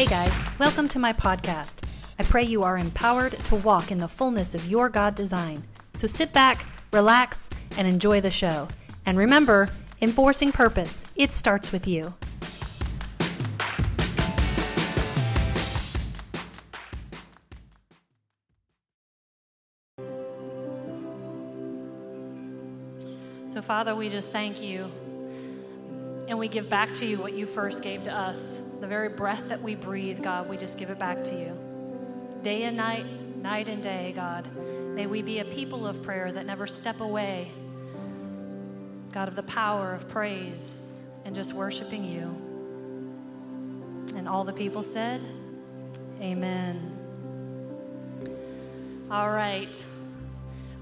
Hey guys, welcome to my podcast. I pray you are empowered to walk in the fullness of your God design. So sit back, relax, and enjoy the show. And remember, enforcing purpose, it starts with you. So, Father, we just thank you. And we give back to you what you first gave to us. The very breath that we breathe, God, we just give it back to you. Day and night, night and day, God. May we be a people of prayer that never step away, God, of the power of praise and just worshiping you. And all the people said, Amen. All right.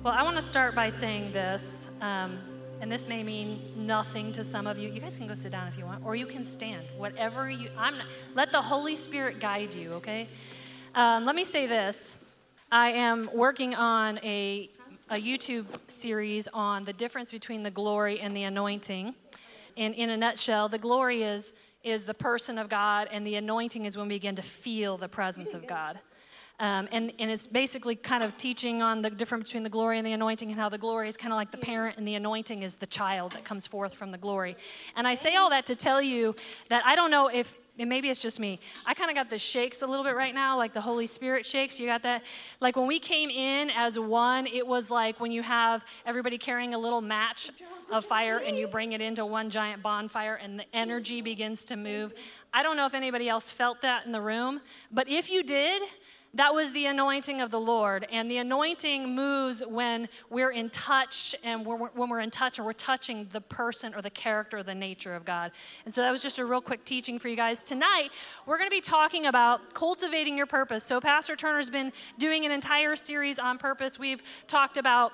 Well, I want to start by saying this. Um, and this may mean nothing to some of you. You guys can go sit down if you want, or you can stand. Whatever you, I'm. Not, let the Holy Spirit guide you. Okay. Um, let me say this. I am working on a a YouTube series on the difference between the glory and the anointing. And in a nutshell, the glory is is the person of God, and the anointing is when we begin to feel the presence of God. Um, and, and it's basically kind of teaching on the difference between the glory and the anointing and how the glory is kind of like the parent and the anointing is the child that comes forth from the glory. And I say all that to tell you that I don't know if and maybe it's just me. I kind of got the shakes a little bit right now, like the Holy Spirit shakes. You got that? Like when we came in as one, it was like when you have everybody carrying a little match of fire and you bring it into one giant bonfire and the energy begins to move. I don't know if anybody else felt that in the room, but if you did, that was the anointing of the Lord. And the anointing moves when we're in touch and we're, when we're in touch and we're touching the person or the character or the nature of God. And so that was just a real quick teaching for you guys. Tonight, we're going to be talking about cultivating your purpose. So, Pastor Turner's been doing an entire series on purpose. We've talked about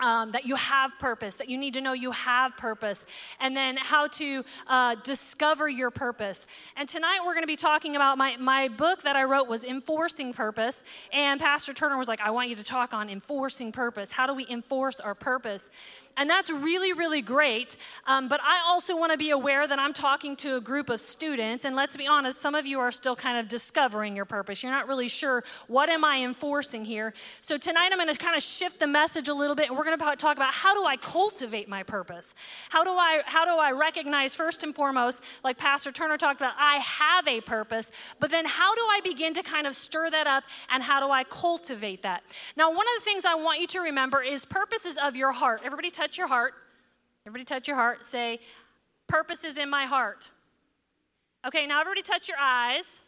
um, that you have purpose, that you need to know you have purpose, and then how to uh, discover your purpose. And tonight we're going to be talking about my, my book that I wrote was Enforcing Purpose. And Pastor Turner was like, I want you to talk on enforcing purpose. How do we enforce our purpose? And that's really, really great. Um, but I also want to be aware that I'm talking to a group of students. And let's be honest, some of you are still kind of discovering your purpose. You're not really sure what am I enforcing here. So tonight I'm going to kind of shift the message a little bit. And we're going to talk about how do I cultivate my purpose? How do I, how do I recognize, first and foremost, like Pastor Turner talked about, I have a purpose. But then how do I begin to kind of stir that up and how do I cultivate that? Now, one of the things I want you to remember is purposes of your heart. Everybody touch touch your heart. Everybody touch your heart. Say, purpose is in my heart. Okay, now everybody touch your eyes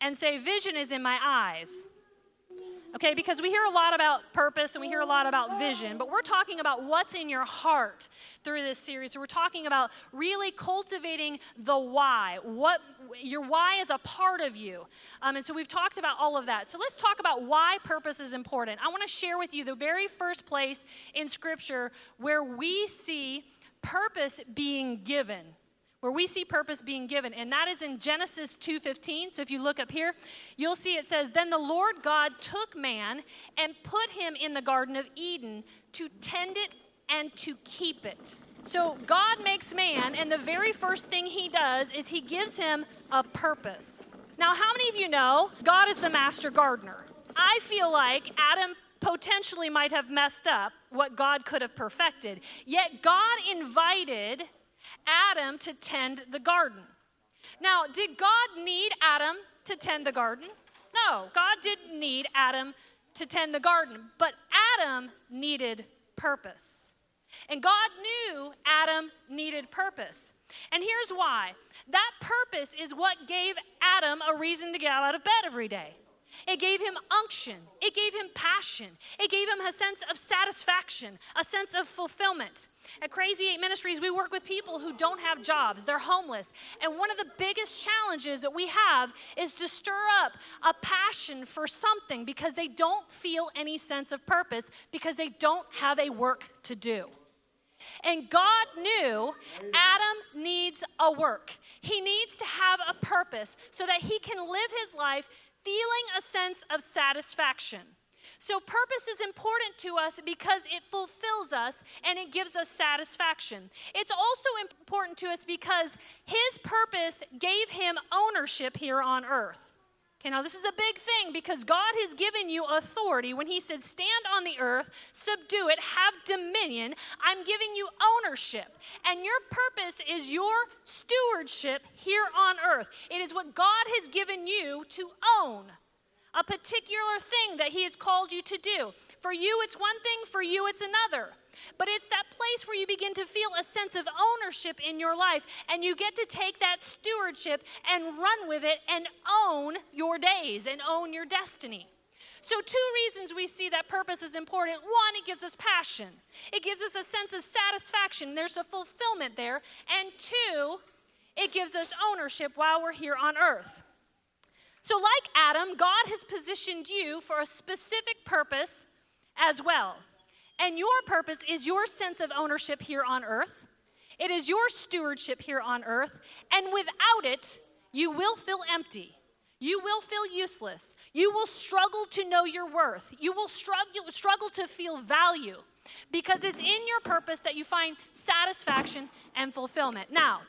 and say, vision is in my eyes. Okay, because we hear a lot about purpose and we hear a lot about vision, but we're talking about what's in your heart through this series. We're talking about really cultivating the why. What your why is a part of you. Um, and so we've talked about all of that. So let's talk about why purpose is important. I want to share with you the very first place in Scripture where we see purpose being given where we see purpose being given and that is in genesis 2.15 so if you look up here you'll see it says then the lord god took man and put him in the garden of eden to tend it and to keep it. So god makes man and the very first thing he does is he gives him a purpose. Now how many of you know god is the master gardener? I feel like adam potentially might have messed up what God could have perfected. Yet God invited Adam to tend the garden. Now, did God need Adam to tend the garden? No, God didn't need Adam to tend the garden, but Adam needed purpose. And God knew Adam needed purpose. And here's why that purpose is what gave Adam a reason to get out of bed every day. It gave him unction. It gave him passion. It gave him a sense of satisfaction, a sense of fulfillment. At Crazy Eight Ministries, we work with people who don't have jobs, they're homeless. And one of the biggest challenges that we have is to stir up a passion for something because they don't feel any sense of purpose because they don't have a work to do. And God knew Adam needs a work. He needs to have a purpose so that he can live his life feeling a sense of satisfaction. So, purpose is important to us because it fulfills us and it gives us satisfaction. It's also important to us because his purpose gave him ownership here on earth. Okay, now this is a big thing because God has given you authority. When He said, Stand on the earth, subdue it, have dominion, I'm giving you ownership. And your purpose is your stewardship here on earth. It is what God has given you to own a particular thing that He has called you to do. For you, it's one thing, for you, it's another. But it's that place where you begin to feel a sense of ownership in your life, and you get to take that stewardship and run with it and own your days and own your destiny. So, two reasons we see that purpose is important. One, it gives us passion, it gives us a sense of satisfaction, there's a fulfillment there. And two, it gives us ownership while we're here on earth. So, like Adam, God has positioned you for a specific purpose as well. And your purpose is your sense of ownership here on earth. It is your stewardship here on earth. And without it, you will feel empty. You will feel useless. You will struggle to know your worth. You will struggle, struggle to feel value because it's in your purpose that you find satisfaction and fulfillment. Now,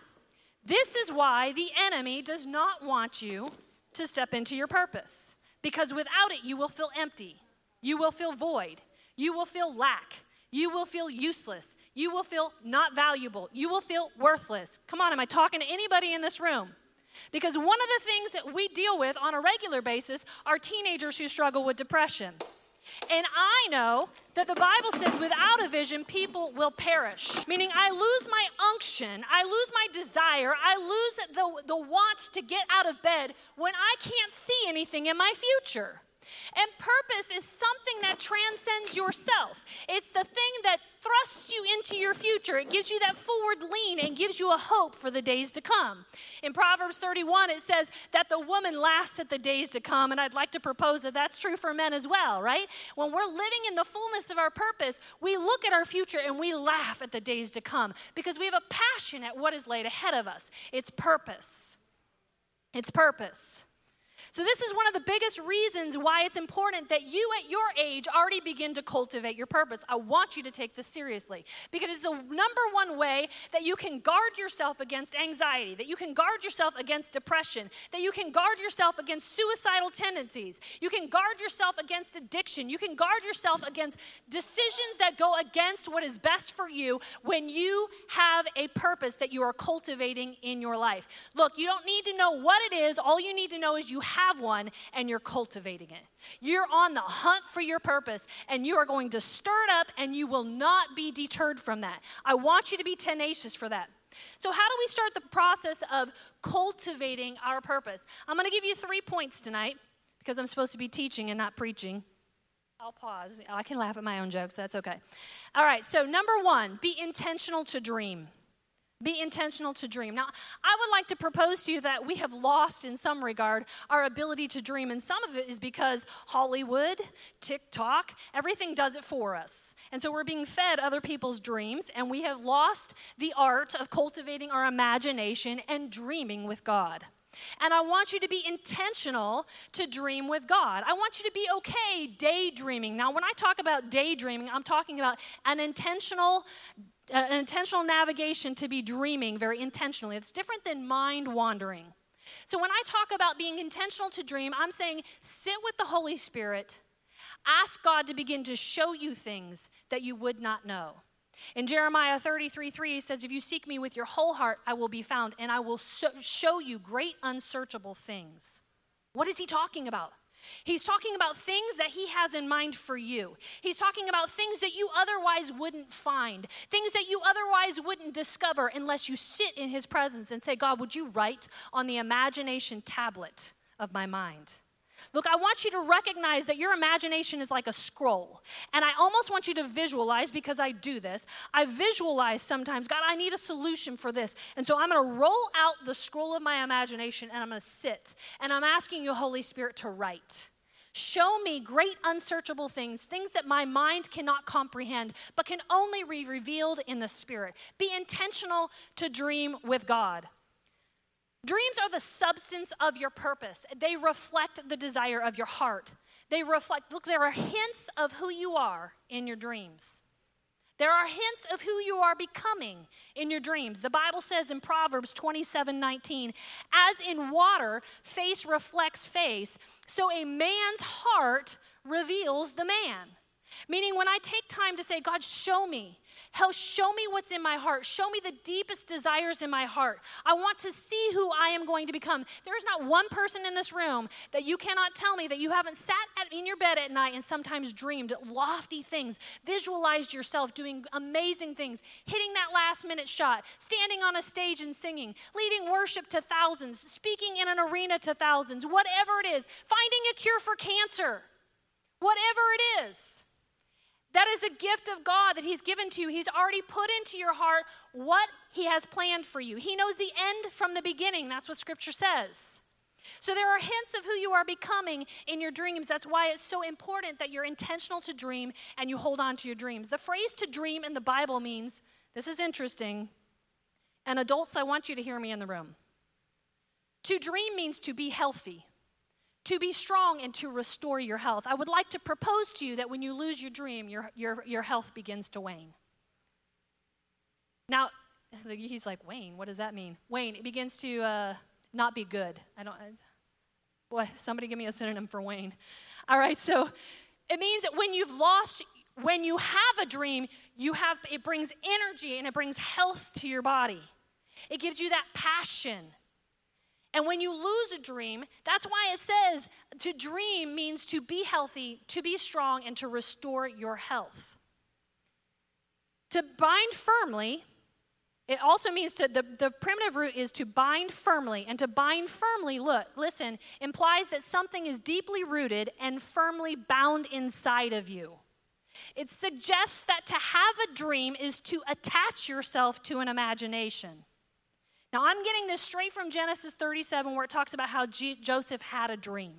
this is why the enemy does not want you to step into your purpose. Because without it, you will feel empty, you will feel void, you will feel lack, you will feel useless, you will feel not valuable, you will feel worthless. Come on, am I talking to anybody in this room? Because one of the things that we deal with on a regular basis are teenagers who struggle with depression. And I know that the Bible says without a vision, people will perish. Meaning, I lose my unction, I lose my desire, I lose the, the want to get out of bed when I can't see anything in my future. And purpose is something that transcends yourself. It's the thing that thrusts you into your future. It gives you that forward lean and gives you a hope for the days to come. In Proverbs 31, it says that the woman laughs at the days to come. And I'd like to propose that that's true for men as well, right? When we're living in the fullness of our purpose, we look at our future and we laugh at the days to come because we have a passion at what is laid ahead of us. It's purpose. It's purpose. So, this is one of the biggest reasons why it's important that you at your age already begin to cultivate your purpose. I want you to take this seriously because it's the number one way that you can guard yourself against anxiety, that you can guard yourself against depression, that you can guard yourself against suicidal tendencies, you can guard yourself against addiction, you can guard yourself against decisions that go against what is best for you when you have a purpose that you are cultivating in your life. Look, you don't need to know what it is, all you need to know is you have one and you're cultivating it. You're on the hunt for your purpose and you are going to stir it up and you will not be deterred from that. I want you to be tenacious for that. So, how do we start the process of cultivating our purpose? I'm going to give you three points tonight because I'm supposed to be teaching and not preaching. I'll pause. I can laugh at my own jokes. That's okay. All right. So, number one, be intentional to dream. Be intentional to dream. Now, I would like to propose to you that we have lost, in some regard, our ability to dream. And some of it is because Hollywood, TikTok, everything does it for us. And so we're being fed other people's dreams, and we have lost the art of cultivating our imagination and dreaming with God. And I want you to be intentional to dream with God. I want you to be okay daydreaming. Now, when I talk about daydreaming, I'm talking about an intentional an intentional navigation to be dreaming very intentionally. It's different than mind wandering. So when I talk about being intentional to dream, I'm saying sit with the Holy Spirit, ask God to begin to show you things that you would not know. In Jeremiah 33 3, he says, If you seek me with your whole heart, I will be found, and I will show you great unsearchable things. What is he talking about? He's talking about things that he has in mind for you. He's talking about things that you otherwise wouldn't find, things that you otherwise wouldn't discover unless you sit in his presence and say, God, would you write on the imagination tablet of my mind? Look, I want you to recognize that your imagination is like a scroll. And I almost want you to visualize, because I do this, I visualize sometimes, God, I need a solution for this. And so I'm going to roll out the scroll of my imagination and I'm going to sit. And I'm asking you, Holy Spirit, to write. Show me great unsearchable things, things that my mind cannot comprehend, but can only be revealed in the Spirit. Be intentional to dream with God. Dreams are the substance of your purpose, they reflect the desire of your heart. They reflect, look, there are hints of who you are in your dreams. There are hints of who you are becoming in your dreams. The Bible says in Proverbs 27 19, as in water, face reflects face, so a man's heart reveals the man. Meaning, when I take time to say, God, show me, Hell, show me what's in my heart. Show me the deepest desires in my heart. I want to see who I am going to become. There is not one person in this room that you cannot tell me that you haven't sat at, in your bed at night and sometimes dreamed lofty things, visualized yourself doing amazing things, hitting that last minute shot, standing on a stage and singing, leading worship to thousands, speaking in an arena to thousands, whatever it is, finding a cure for cancer, whatever it is. That is a gift of God that He's given to you. He's already put into your heart what He has planned for you. He knows the end from the beginning. That's what Scripture says. So there are hints of who you are becoming in your dreams. That's why it's so important that you're intentional to dream and you hold on to your dreams. The phrase to dream in the Bible means this is interesting. And adults, I want you to hear me in the room. To dream means to be healthy to be strong and to restore your health. I would like to propose to you that when you lose your dream, your, your, your health begins to wane. Now, he's like, Wane, what does that mean? Wane, it begins to uh, not be good. I don't, boy, somebody give me a synonym for wane. All right, so it means that when you've lost, when you have a dream, you have, it brings energy and it brings health to your body. It gives you that passion and when you lose a dream, that's why it says to dream means to be healthy, to be strong, and to restore your health. To bind firmly, it also means to, the, the primitive root is to bind firmly. And to bind firmly, look, listen, implies that something is deeply rooted and firmly bound inside of you. It suggests that to have a dream is to attach yourself to an imagination. Now, I'm getting this straight from Genesis 37, where it talks about how G- Joseph had a dream.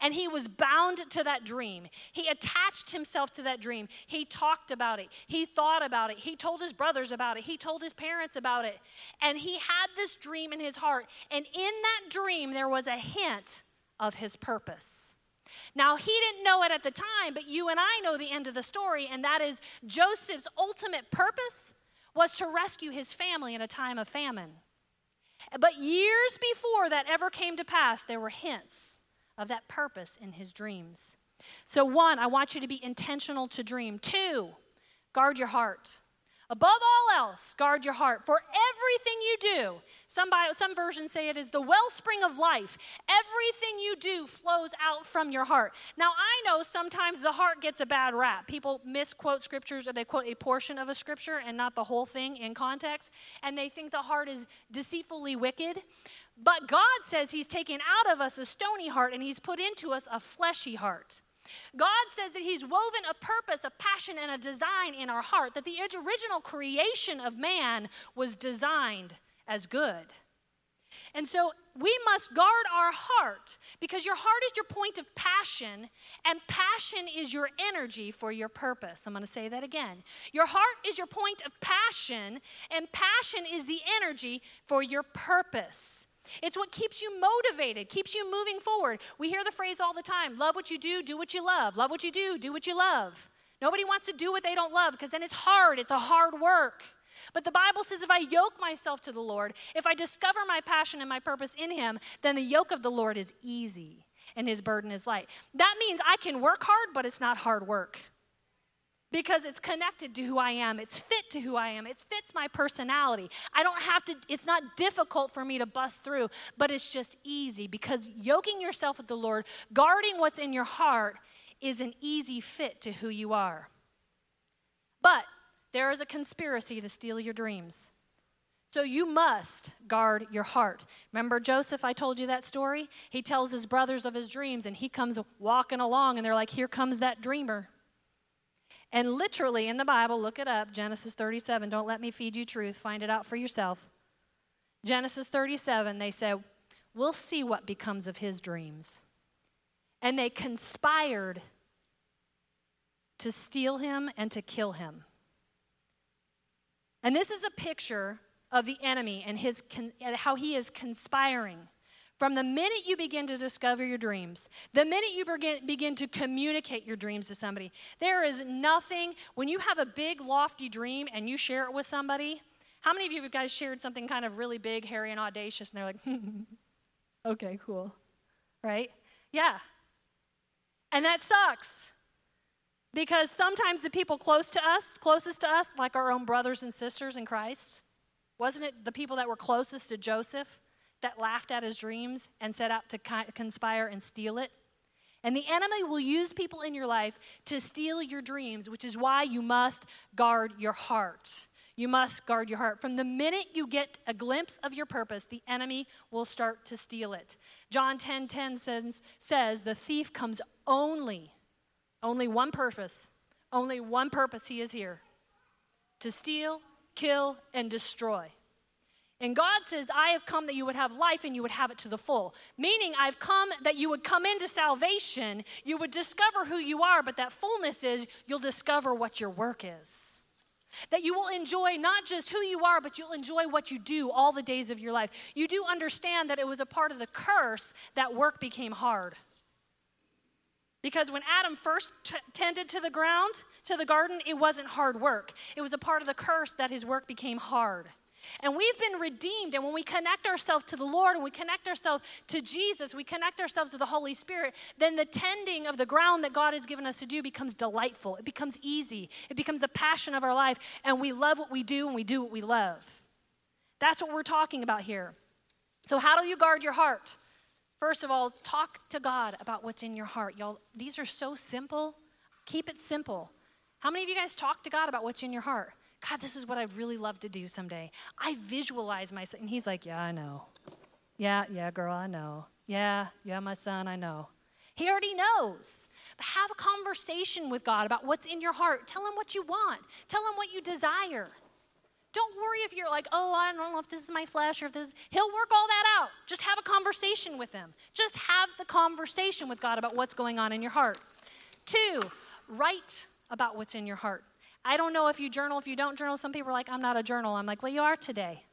And he was bound to that dream. He attached himself to that dream. He talked about it. He thought about it. He told his brothers about it. He told his parents about it. And he had this dream in his heart. And in that dream, there was a hint of his purpose. Now, he didn't know it at the time, but you and I know the end of the story, and that is Joseph's ultimate purpose was to rescue his family in a time of famine. But years before that ever came to pass, there were hints of that purpose in his dreams. So, one, I want you to be intentional to dream. Two, guard your heart. Above all else, guard your heart. For everything you do, some, some versions say it is the wellspring of life. Everything you do flows out from your heart. Now, I know sometimes the heart gets a bad rap. People misquote scriptures or they quote a portion of a scripture and not the whole thing in context, and they think the heart is deceitfully wicked. But God says He's taken out of us a stony heart and He's put into us a fleshy heart. God says that He's woven a purpose, a passion, and a design in our heart, that the original creation of man was designed as good. And so we must guard our heart because your heart is your point of passion, and passion is your energy for your purpose. I'm going to say that again. Your heart is your point of passion, and passion is the energy for your purpose. It's what keeps you motivated, keeps you moving forward. We hear the phrase all the time love what you do, do what you love. Love what you do, do what you love. Nobody wants to do what they don't love because then it's hard, it's a hard work. But the Bible says if I yoke myself to the Lord, if I discover my passion and my purpose in Him, then the yoke of the Lord is easy and His burden is light. That means I can work hard, but it's not hard work because it's connected to who I am. It's fit to who I am. It fits my personality. I don't have to, it's not difficult for me to bust through, but it's just easy because yoking yourself with the Lord, guarding what's in your heart, is an easy fit to who you are. But there is a conspiracy to steal your dreams. So you must guard your heart. Remember Joseph, I told you that story? He tells his brothers of his dreams, and he comes walking along, and they're like, Here comes that dreamer. And literally in the Bible, look it up Genesis 37. Don't let me feed you truth, find it out for yourself. Genesis 37, they said, We'll see what becomes of his dreams. And they conspired to steal him and to kill him. And this is a picture of the enemy and his, how he is conspiring From the minute you begin to discover your dreams, the minute you begin, begin to communicate your dreams to somebody, there is nothing, when you have a big, lofty dream and you share it with somebody, how many of you guys shared something kind of really big, hairy, and audacious, and they're like, okay, cool, right? Yeah. And that sucks. Because sometimes the people close to us, closest to us, like our own brothers and sisters in Christ, wasn't it the people that were closest to Joseph? That laughed at his dreams and set out to conspire and steal it. And the enemy will use people in your life to steal your dreams, which is why you must guard your heart. You must guard your heart. From the minute you get a glimpse of your purpose, the enemy will start to steal it. John 10 10 says, says the thief comes only, only one purpose, only one purpose he is here to steal, kill, and destroy. And God says, I have come that you would have life and you would have it to the full. Meaning, I've come that you would come into salvation, you would discover who you are, but that fullness is you'll discover what your work is. That you will enjoy not just who you are, but you'll enjoy what you do all the days of your life. You do understand that it was a part of the curse that work became hard. Because when Adam first t- tended to the ground, to the garden, it wasn't hard work. It was a part of the curse that his work became hard. And we've been redeemed. And when we connect ourselves to the Lord and we connect ourselves to Jesus, we connect ourselves to the Holy Spirit, then the tending of the ground that God has given us to do becomes delightful. It becomes easy. It becomes the passion of our life. And we love what we do and we do what we love. That's what we're talking about here. So, how do you guard your heart? First of all, talk to God about what's in your heart. Y'all, these are so simple. Keep it simple. How many of you guys talk to God about what's in your heart? God, this is what I'd really love to do someday. I visualize myself. And he's like, Yeah, I know. Yeah, yeah, girl, I know. Yeah, yeah, my son, I know. He already knows. But have a conversation with God about what's in your heart. Tell him what you want, tell him what you desire. Don't worry if you're like, oh, I don't know if this is my flesh or if this. He'll work all that out. Just have a conversation with him. Just have the conversation with God about what's going on in your heart. Two, write about what's in your heart. I don't know if you journal, if you don't journal. Some people are like, I'm not a journal. I'm like, well, you are today.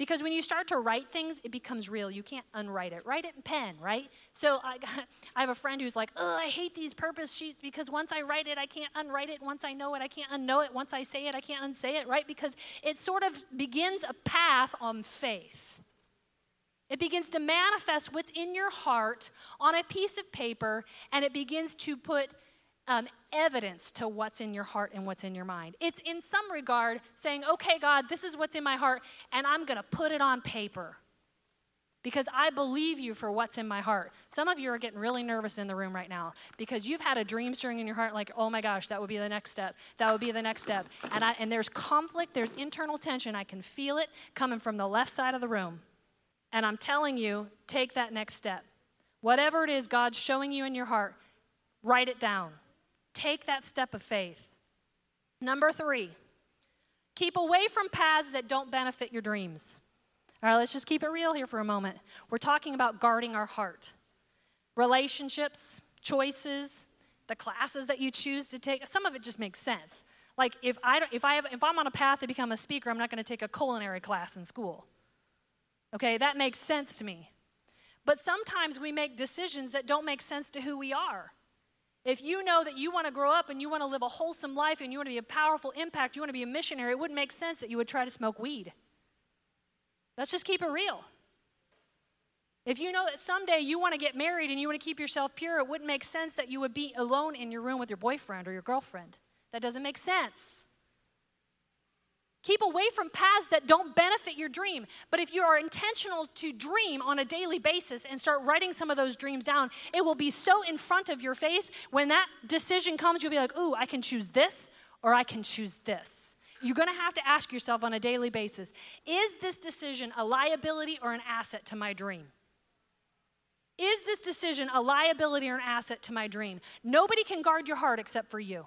Because when you start to write things, it becomes real. You can't unwrite it. Write it in pen, right? So I, I have a friend who's like, oh, I hate these purpose sheets because once I write it, I can't unwrite it. Once I know it, I can't unknow it. Once I say it, I can't unsay it, right? Because it sort of begins a path on faith. It begins to manifest what's in your heart on a piece of paper, and it begins to put um, evidence to what's in your heart and what's in your mind. It's in some regard saying, okay, God, this is what's in my heart, and I'm going to put it on paper because I believe you for what's in my heart. Some of you are getting really nervous in the room right now because you've had a dream stirring in your heart like, oh my gosh, that would be the next step. That would be the next step. And, I, and there's conflict, there's internal tension. I can feel it coming from the left side of the room. And I'm telling you, take that next step. Whatever it is God's showing you in your heart, write it down. Take that step of faith. Number three, keep away from paths that don't benefit your dreams. All right, let's just keep it real here for a moment. We're talking about guarding our heart. Relationships, choices, the classes that you choose to take, some of it just makes sense. Like if I if I have if I'm on a path to become a speaker, I'm not going to take a culinary class in school. Okay, that makes sense to me. But sometimes we make decisions that don't make sense to who we are. If you know that you want to grow up and you want to live a wholesome life and you want to be a powerful impact, you want to be a missionary, it wouldn't make sense that you would try to smoke weed. Let's just keep it real. If you know that someday you want to get married and you want to keep yourself pure, it wouldn't make sense that you would be alone in your room with your boyfriend or your girlfriend. That doesn't make sense. Keep away from paths that don't benefit your dream. But if you are intentional to dream on a daily basis and start writing some of those dreams down, it will be so in front of your face. When that decision comes, you'll be like, ooh, I can choose this or I can choose this. You're going to have to ask yourself on a daily basis is this decision a liability or an asset to my dream? Is this decision a liability or an asset to my dream? Nobody can guard your heart except for you.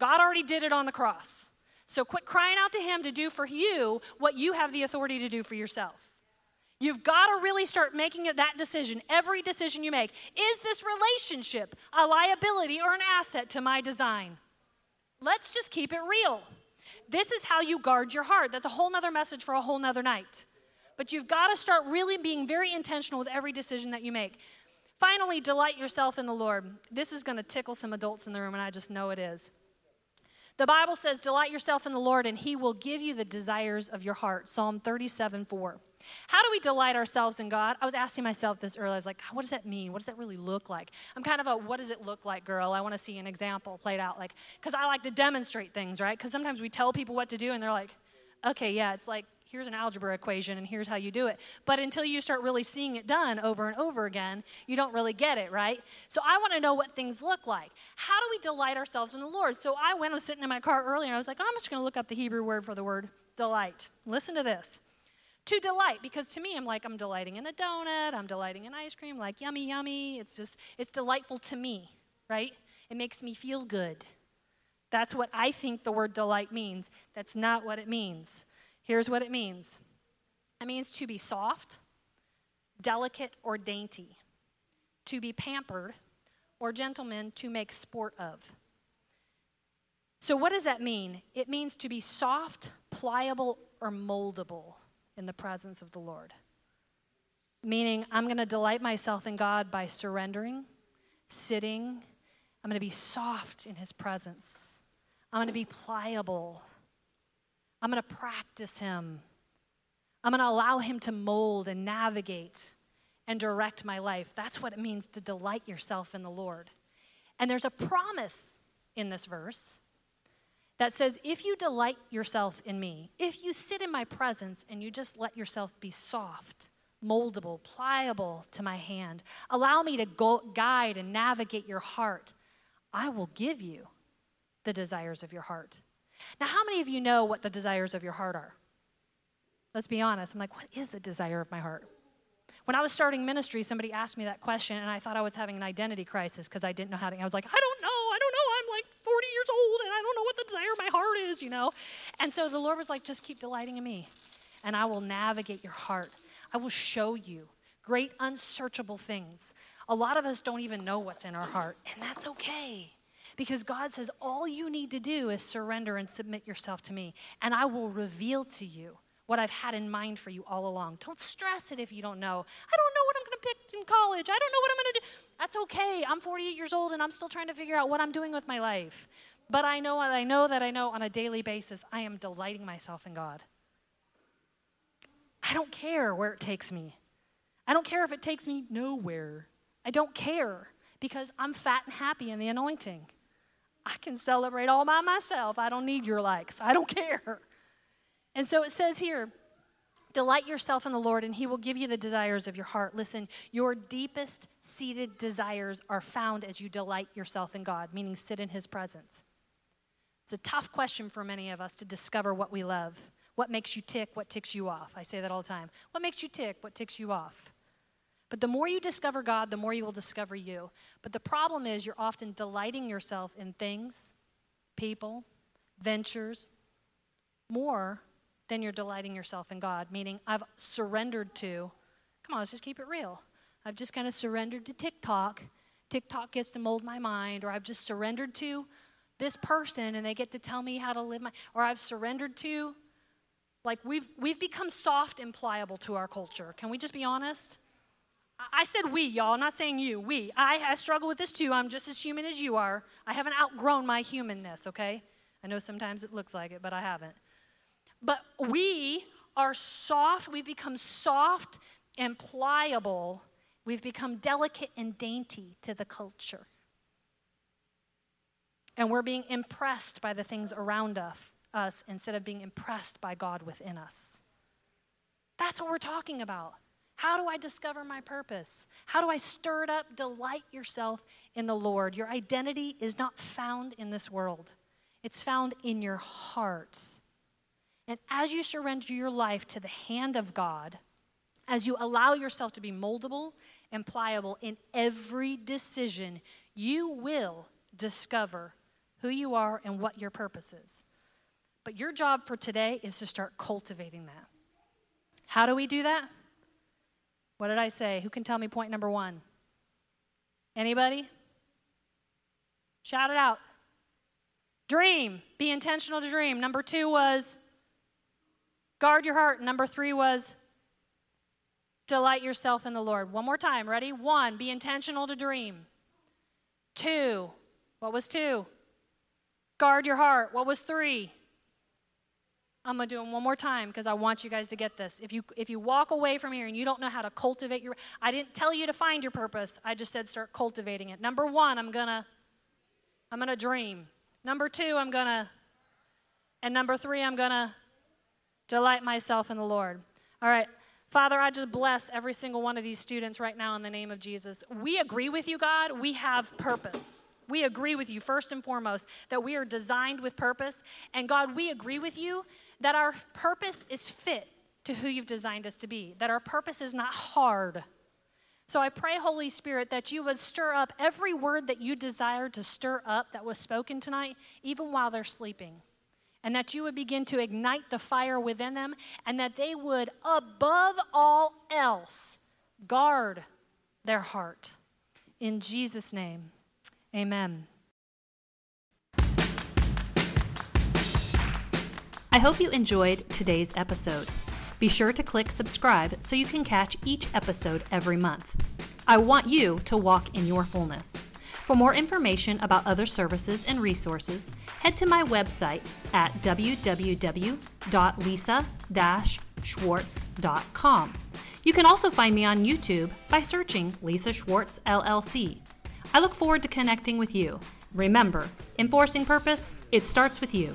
God already did it on the cross. So quit crying out to Him to do for you what you have the authority to do for yourself. You've got to really start making that decision, every decision you make. Is this relationship a liability or an asset to my design? Let's just keep it real. This is how you guard your heart. That's a whole nother message for a whole nother night. But you've got to start really being very intentional with every decision that you make. Finally, delight yourself in the Lord. This is going to tickle some adults in the room, and I just know it is. The Bible says, Delight yourself in the Lord, and he will give you the desires of your heart. Psalm 37 4. How do we delight ourselves in God? I was asking myself this earlier. I was like, what does that mean? What does that really look like? I'm kind of a what does it look like girl. I want to see an example played out. Like, because I like to demonstrate things, right? Because sometimes we tell people what to do and they're like, okay, yeah, it's like, here's an algebra equation and here's how you do it. But until you start really seeing it done over and over again, you don't really get it, right? So I want to know what things look like. How do we delight ourselves in the Lord? So I went, I was sitting in my car earlier, and I was like, oh, I'm just going to look up the Hebrew word for the word delight. Listen to this to delight because to me i'm like i'm delighting in a donut i'm delighting in ice cream like yummy yummy it's just it's delightful to me right it makes me feel good that's what i think the word delight means that's not what it means here's what it means it means to be soft delicate or dainty to be pampered or gentlemen to make sport of so what does that mean it means to be soft pliable or moldable in the presence of the Lord. Meaning, I'm going to delight myself in God by surrendering, sitting. I'm going to be soft in His presence. I'm going to be pliable. I'm going to practice Him. I'm going to allow Him to mold and navigate and direct my life. That's what it means to delight yourself in the Lord. And there's a promise in this verse that says, If you delight yourself in me, if you sit in my presence and you just let yourself be soft, moldable, pliable to my hand, allow me to go, guide and navigate your heart, I will give you the desires of your heart. Now, how many of you know what the desires of your heart are? Let's be honest. I'm like, what is the desire of my heart? When I was starting ministry, somebody asked me that question, and I thought I was having an identity crisis because I didn't know how to. I was like, I don't know, I don't know. I'm like 40 years old, and I don't know what the desire of my heart is, you know? And so the Lord was like, just keep delighting in me, and I will navigate your heart. I will show you great, unsearchable things. A lot of us don't even know what's in our heart, and that's okay. Because God says, all you need to do is surrender and submit yourself to me, and I will reveal to you what I've had in mind for you all along. Don't stress it if you don't know. I don't know what I'm going to pick in college. I don't know what I'm going to do. That's okay. I'm 48 years old and I'm still trying to figure out what I'm doing with my life. But I know I know that I know on a daily basis I am delighting myself in God. I don't care where it takes me. I don't care if it takes me nowhere. I don't care because I'm fat and happy in the anointing. I can celebrate all by myself. I don't need your likes. I don't care. And so it says here, Delight yourself in the Lord, and He will give you the desires of your heart. Listen, your deepest seated desires are found as you delight yourself in God, meaning sit in His presence. It's a tough question for many of us to discover what we love. What makes you tick? What ticks you off? I say that all the time. What makes you tick? What ticks you off? But the more you discover God, the more you will discover you. But the problem is you're often delighting yourself in things, people, ventures, more than you're delighting yourself in God, meaning I've surrendered to, come on, let's just keep it real. I've just kind of surrendered to TikTok. TikTok gets to mold my mind, or I've just surrendered to this person and they get to tell me how to live my, or I've surrendered to, like we've, we've become soft and pliable to our culture. Can we just be honest? I said we, y'all. Not saying you. We. I, I struggle with this too. I'm just as human as you are. I haven't outgrown my humanness, okay? I know sometimes it looks like it, but I haven't. But we are soft, we've become soft and pliable. We've become delicate and dainty to the culture. And we're being impressed by the things around us, us instead of being impressed by God within us. That's what we're talking about. How do I discover my purpose? How do I stir it up? Delight yourself in the Lord. Your identity is not found in this world, it's found in your heart. And as you surrender your life to the hand of God, as you allow yourself to be moldable and pliable in every decision, you will discover who you are and what your purpose is. But your job for today is to start cultivating that. How do we do that? What did I say? Who can tell me point number one? Anybody? Shout it out. Dream. Be intentional to dream. Number two was Guard your heart. Number three was Delight yourself in the Lord. One more time. Ready? One, be intentional to dream. Two, what was two? Guard your heart. What was three? I'm going to do them one more time because I want you guys to get this. If you if you walk away from here and you don't know how to cultivate your I didn't tell you to find your purpose. I just said start cultivating it. Number 1, I'm going to I'm going to dream. Number 2, I'm going to and number 3, I'm going to delight myself in the Lord. All right. Father, I just bless every single one of these students right now in the name of Jesus. We agree with you, God. We have purpose. We agree with you, first and foremost, that we are designed with purpose. And God, we agree with you that our purpose is fit to who you've designed us to be, that our purpose is not hard. So I pray, Holy Spirit, that you would stir up every word that you desire to stir up that was spoken tonight, even while they're sleeping. And that you would begin to ignite the fire within them, and that they would, above all else, guard their heart. In Jesus' name. Amen. I hope you enjoyed today's episode. Be sure to click subscribe so you can catch each episode every month. I want you to walk in your fullness. For more information about other services and resources, head to my website at www.lisa-schwartz.com. You can also find me on YouTube by searching Lisa Schwartz LLC. I look forward to connecting with you. Remember, enforcing purpose, it starts with you.